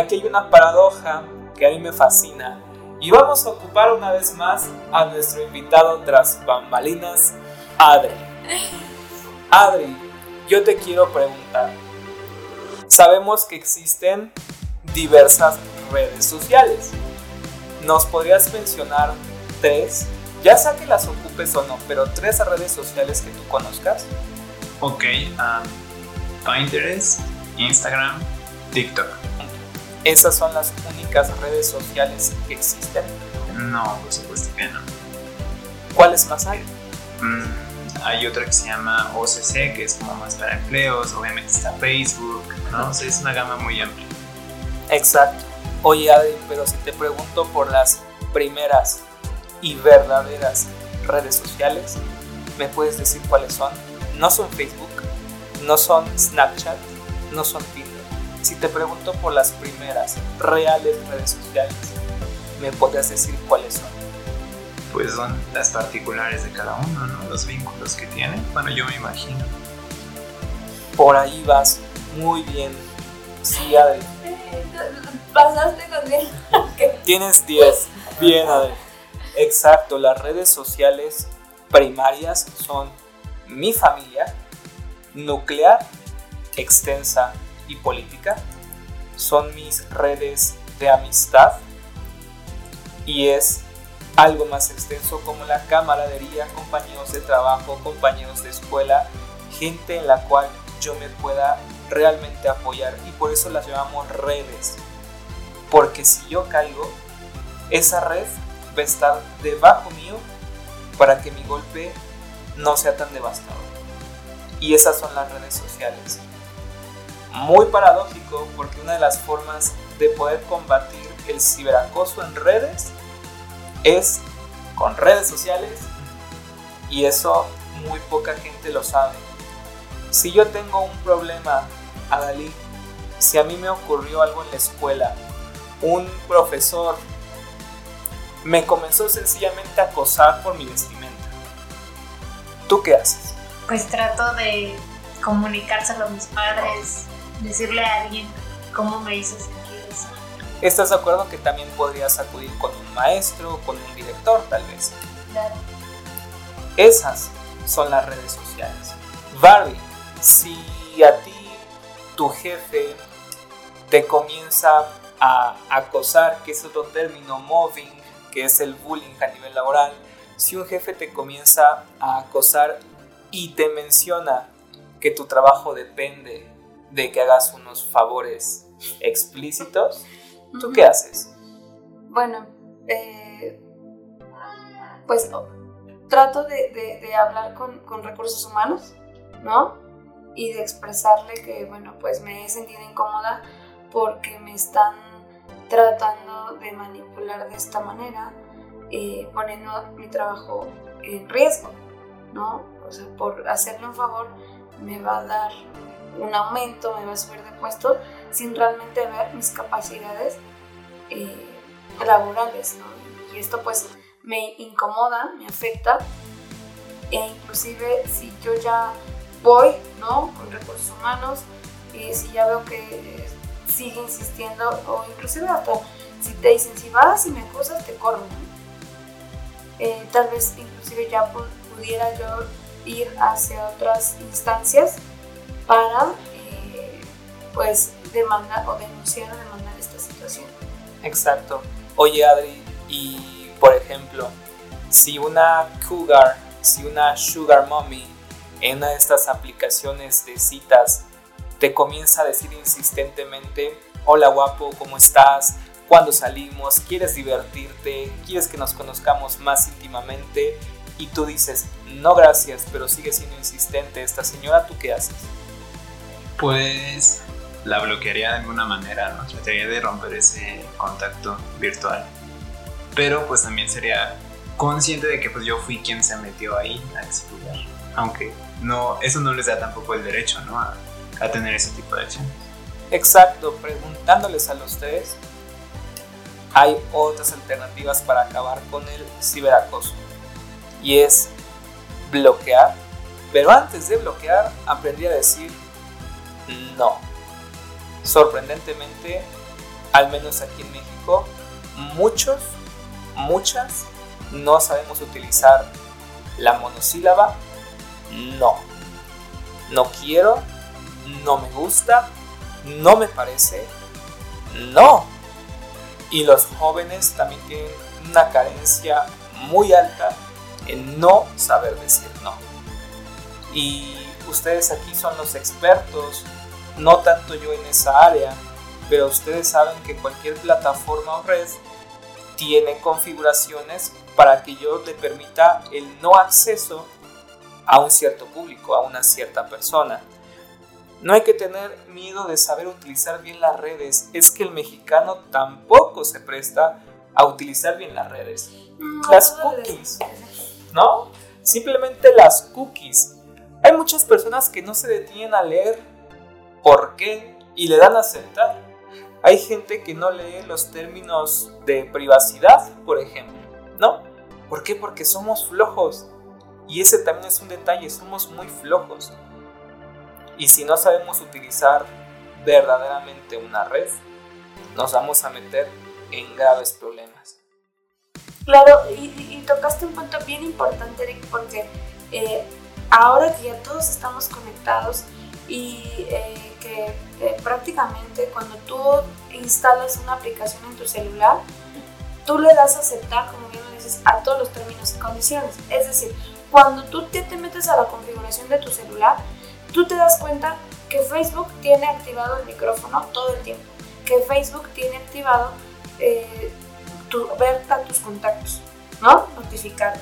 aquí hay una paradoja que a mí me fascina y vamos a ocupar una vez más a nuestro invitado tras bambalinas, Adri. Adri, yo te quiero preguntar. Sabemos que existen diversas redes sociales. ¿Nos podrías mencionar tres? Ya sea que las ocupes o no, pero tres redes sociales que tú conozcas. Ok, um, Pinterest, Instagram, TikTok. ¿Esas son las únicas redes sociales que existen? No, por supuesto que no. ¿Cuáles más hay? Mm, hay otra que se llama OCC, que es como más para empleos, obviamente está Facebook, ¿no? O sea, es una gama muy amplia. Exacto. Oye Adri, pero si te pregunto por las primeras y verdaderas redes sociales, ¿me puedes decir cuáles son? No son Facebook, no son Snapchat, no son Tinder. Si te pregunto por las primeras reales redes sociales, ¿me podrías decir cuáles son? Pues son las particulares de cada uno, ¿no? Los vínculos que tienen. Bueno, yo me imagino. Por ahí vas muy bien. Sí, Adri. Pasaste con 10. Tienes 10. Bien, Adri. Exacto, las redes sociales primarias son mi familia, nuclear, extensa política. Son mis redes de amistad y es algo más extenso como la camaradería, compañeros de trabajo, compañeros de escuela, gente en la cual yo me pueda realmente apoyar y por eso las llamamos redes. Porque si yo caigo, esa red va a estar debajo mío para que mi golpe no sea tan devastador. Y esas son las redes sociales. Muy paradójico porque una de las formas de poder combatir el ciberacoso en redes es con redes sociales y eso muy poca gente lo sabe. Si yo tengo un problema, Adalí, si a mí me ocurrió algo en la escuela, un profesor me comenzó sencillamente a acosar por mi vestimenta. ¿Tú qué haces? Pues trato de comunicárselo a mis padres, decirle a alguien cómo me hizo sentir eso. ¿Estás de acuerdo que también podrías acudir con un maestro, con un director tal vez? Claro. Esas son las redes sociales. Barbie, si a ti tu jefe te comienza a acosar, que es otro término, mobbing, que es el bullying a nivel laboral, si un jefe te comienza a acosar y te menciona que tu trabajo depende de que hagas unos favores explícitos, ¿tú qué haces? Bueno, eh, pues trato de, hablar con, con, recursos humanos, ¿no? Y de expresarle que, bueno, pues me he sentido incómoda porque me están tratando de manipular de esta manera, eh, poniendo mi trabajo en riesgo, ¿no? O sea, por hacerle un favor me va a dar un aumento, me va a subir de puesto sin realmente ver mis capacidades eh, laborales. Y esto pues me incomoda, me afecta e inclusive si yo ya voy, ¿no? Con recursos humanos, y si ya veo que sigue insistiendo o inclusive hasta si te dicen si vas y me acusas te corro, eh, tal vez inclusive ya pudiera yo ir hacia otras instancias para eh, pues demandar o denunciar o demandar esta situación. Exacto. Oye Adri, y por ejemplo, si una cougar, si una sugar mommy en una de estas aplicaciones de citas te comienza a decir insistentemente, hola guapo, ¿cómo estás? ¿Cuándo salimos? ¿Quieres divertirte? ¿Quieres que nos conozcamos más íntimamente? Y tú dices, no gracias, pero sigue siendo insistente esta señora, ¿tú qué haces? Pues la bloquearía de alguna manera, ¿no? Trataría de romper ese contacto virtual. Pero pues también sería consciente de que pues yo fui quien se metió ahí a explorar. Aunque no, eso no les da tampoco el derecho, ¿no? a tener ese tipo de acción. Exacto, preguntándoles a los tres, hay otras alternativas para acabar con el ciberacoso y es bloquear, pero antes de bloquear aprendí a decir no. Sorprendentemente, al menos aquí en México, muchos, muchas, no sabemos utilizar la monosílaba no. No quiero, no me gusta, no me parece, no. Y los jóvenes también tienen una carencia muy alta en no saber decir no. Y ustedes aquí son los expertos, no tanto yo en esa área, pero ustedes saben que cualquier plataforma o red tiene configuraciones para que yo le permita el no acceso a un cierto público, a una cierta persona. No hay que tener miedo de saber utilizar bien las redes, es que el mexicano tampoco se presta a utilizar bien las redes. las cookies, ¿no? Simplemente las cookies. Hay muchas personas que no se detienen a leer por qué y le dan a aceptar. Hay gente que no lee los términos de privacidad, por ejemplo, ¿no? ¿Por qué? Porque somos flojos. Y ese también es un detalle, somos muy flojos. Y si no sabemos utilizar verdaderamente una red, nos vamos a meter en graves problemas. Claro, y, tocaste un punto bien importante, Eric, porque eh, ahora que ya todos estamos conectados y eh, eh, prácticamente cuando tú instalas una aplicación en tu celular, tú le das aceptar, como bien lo dices, a todos los términos y condiciones. Es decir, cuando tú te, metes a la configuración de tu celular, tú te das cuenta que Facebook tiene activado el micrófono todo el tiempo, que Facebook tiene activado eh, tu, ver a tus contactos, ¿no? Notificarte,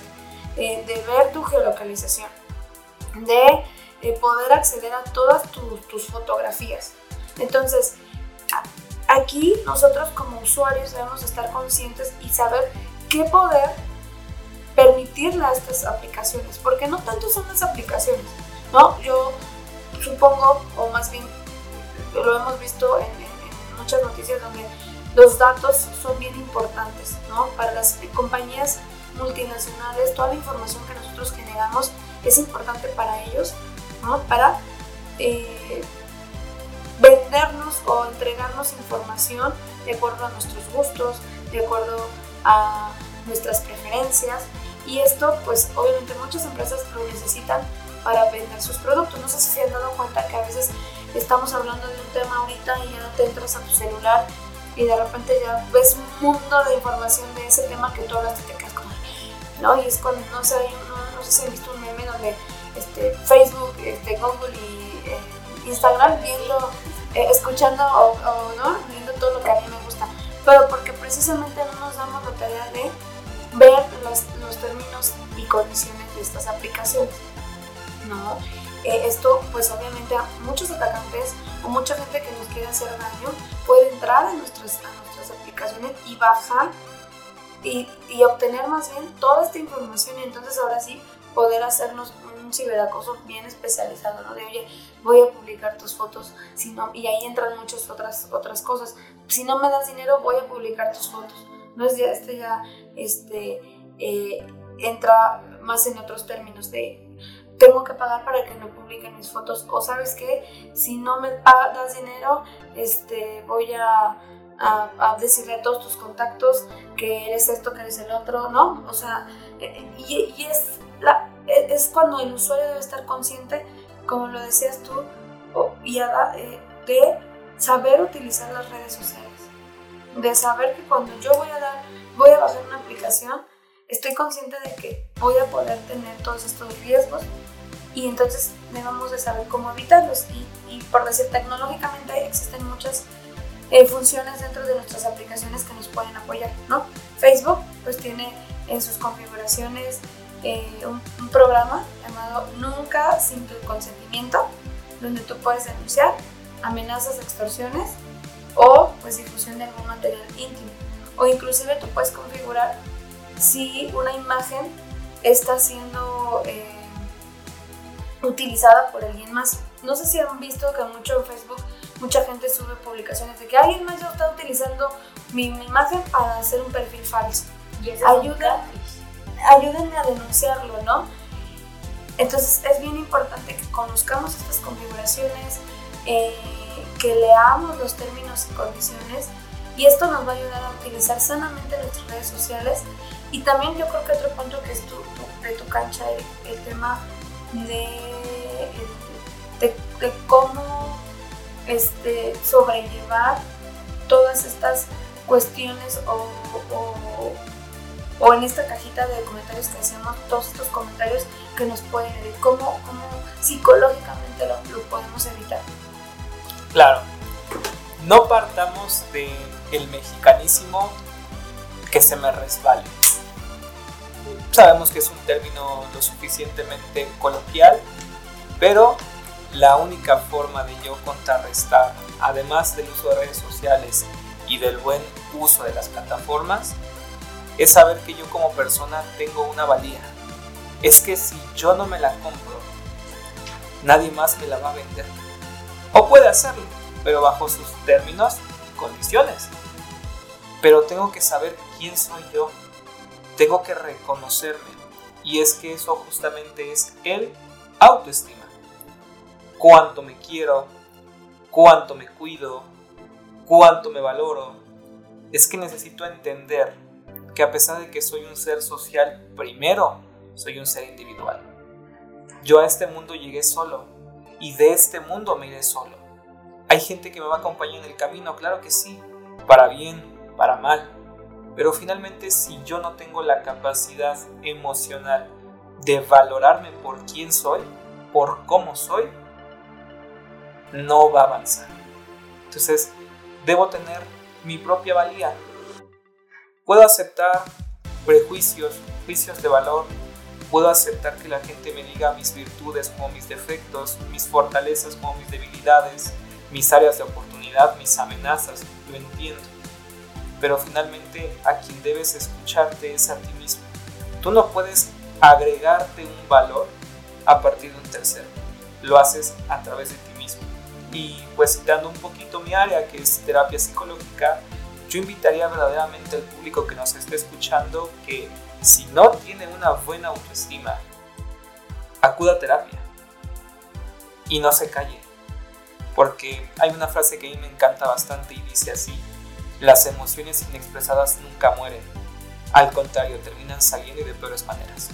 eh, de ver tu geolocalización, de eh, poder acceder a todas tus fotografías. Entonces, aquí nosotros como usuarios debemos estar conscientes y saber qué poder permitirle a estas aplicaciones, porque no tanto son las aplicaciones, ¿no? Yo supongo, o más bien lo hemos visto en, muchas noticias donde los datos son bien importantes, ¿no? Para las compañías multinacionales, toda la información que nosotros generamos es importante para ellos, ¿no? Para eh, vendernos o entregarnos información de acuerdo a nuestros gustos, de acuerdo a nuestras preferencias y esto, pues obviamente muchas empresas lo necesitan para vender sus productos. No sé si se han dado cuenta que a veces estamos hablando de un tema ahorita y ya te entras a tu celular y de repente ya ves un mundo de información de ese tema que tú hablaste te quedas como, ¿no? Y es cuando, no sé, no, sé si han visto un meme donde este, Facebook, este, Google y eh, Instagram viendo, eh, escuchando o, ¿no? viendo todo lo que a mí me gusta. Pero porque precisamente no nos damos la tarea de ver los, los términos y condiciones de estas aplicaciones. ¿no? Eh, esto, pues obviamente, a muchos atacantes o mucha gente que nos quiere hacer daño puede entrar a nuestras, a nuestras aplicaciones y bajar y, obtener más bien toda esta información y entonces ahora sí poder hacernos un ciberacoso bien especializado, ¿no? De, oye, voy a publicar tus fotos, si y ahí entran muchas otras, otras cosas. Si no me das dinero, voy a publicar tus fotos. No es ya, este ya este, eh, entra más en otros términos de tengo que pagar para que no publiquen mis fotos o sabes qué, si no me das dinero, este, voy a, a, decirle a todos tus contactos que eres esto, que eres el otro, ¿no? O sea, eh, y, y es, la, e, es cuando el usuario debe estar consciente, como lo decías tú, y eh, de saber utilizar las redes sociales, de saber que cuando yo voy a dar voy a bajar una aplicación, estoy consciente de que voy a poder tener todos estos riesgos y entonces debemos de saber cómo evitarlos. Y, por decir, tecnológicamente existen muchas eh, funciones dentro de nuestras aplicaciones que nos pueden apoyar, ¿no? Facebook pues tiene en sus configuraciones eh, un, programa llamado Nunca sin tu consentimiento, donde tú puedes denunciar amenazas, extorsiones o pues difusión de algún material íntimo o inclusive tú puedes configurar si una imagen está siendo eh, utilizada por alguien más. No sé si han visto que mucho Facebook mucha gente sube publicaciones de que alguien más ya está utilizando mi, imagen para hacer un perfil falso. Y Ayuda, ayúdenme a denunciarlo, ¿no? Entonces es bien importante que conozcamos estas configuraciones, eh, que leamos los términos y condiciones Y esto nos va a ayudar a utilizar sanamente nuestras redes sociales. Y también yo creo que otro punto que es tu, de tu cancha, el, el tema de, de, de, cómo este, sobrellevar todas estas cuestiones o, o, en esta cajita de comentarios que hacemos, todos estos comentarios que nos pueden herir, cómo, cómo psicológicamente lo podemos evitar. Claro, no partamos de el mexicanísimo que se me resbale. Sabemos que es un término lo suficientemente coloquial, pero la única forma de yo contrarrestar, además del uso de redes sociales y del buen uso de las plataformas, es saber que yo como persona tengo una valía. Es que si yo no me la compro, nadie más me la va a vender. O puede hacerlo, pero bajo sus términos y condiciones. Pero tengo que saber quién soy yo. Tengo que reconocerme. Y es que eso justamente es el autoestima. Cuánto me quiero, cuánto me cuido, cuánto me valoro. Es que necesito entender que a pesar de que soy un ser social, primero soy un ser individual. Yo a este mundo llegué solo y de este mundo me iré solo. Hay gente que me va a acompañar en el camino, claro que sí, para bien, para mal. Pero finalmente si yo no tengo la capacidad emocional de valorarme por quién soy, por cómo soy, no va a avanzar. Entonces, debo tener mi propia valía. Puedo aceptar prejuicios, juicios de valor. Puedo aceptar que la gente me diga mis virtudes como mis defectos, mis fortalezas como mis debilidades, mis áreas de oportunidad, mis amenazas, lo entiendo. Pero finalmente a quien debes escucharte es a ti mismo. Tú no puedes agregarte un valor a partir de un tercero. Lo haces a través de ti. Y pues citando un poquito mi área, que es terapia psicológica, yo invitaría verdaderamente al público que nos esté escuchando que si no tiene una buena autoestima, acuda a terapia. Y no se calle. Porque hay una frase que a mí me encanta bastante y dice así, las emociones inexpresadas nunca mueren, al contrario, terminan saliendo de peores maneras.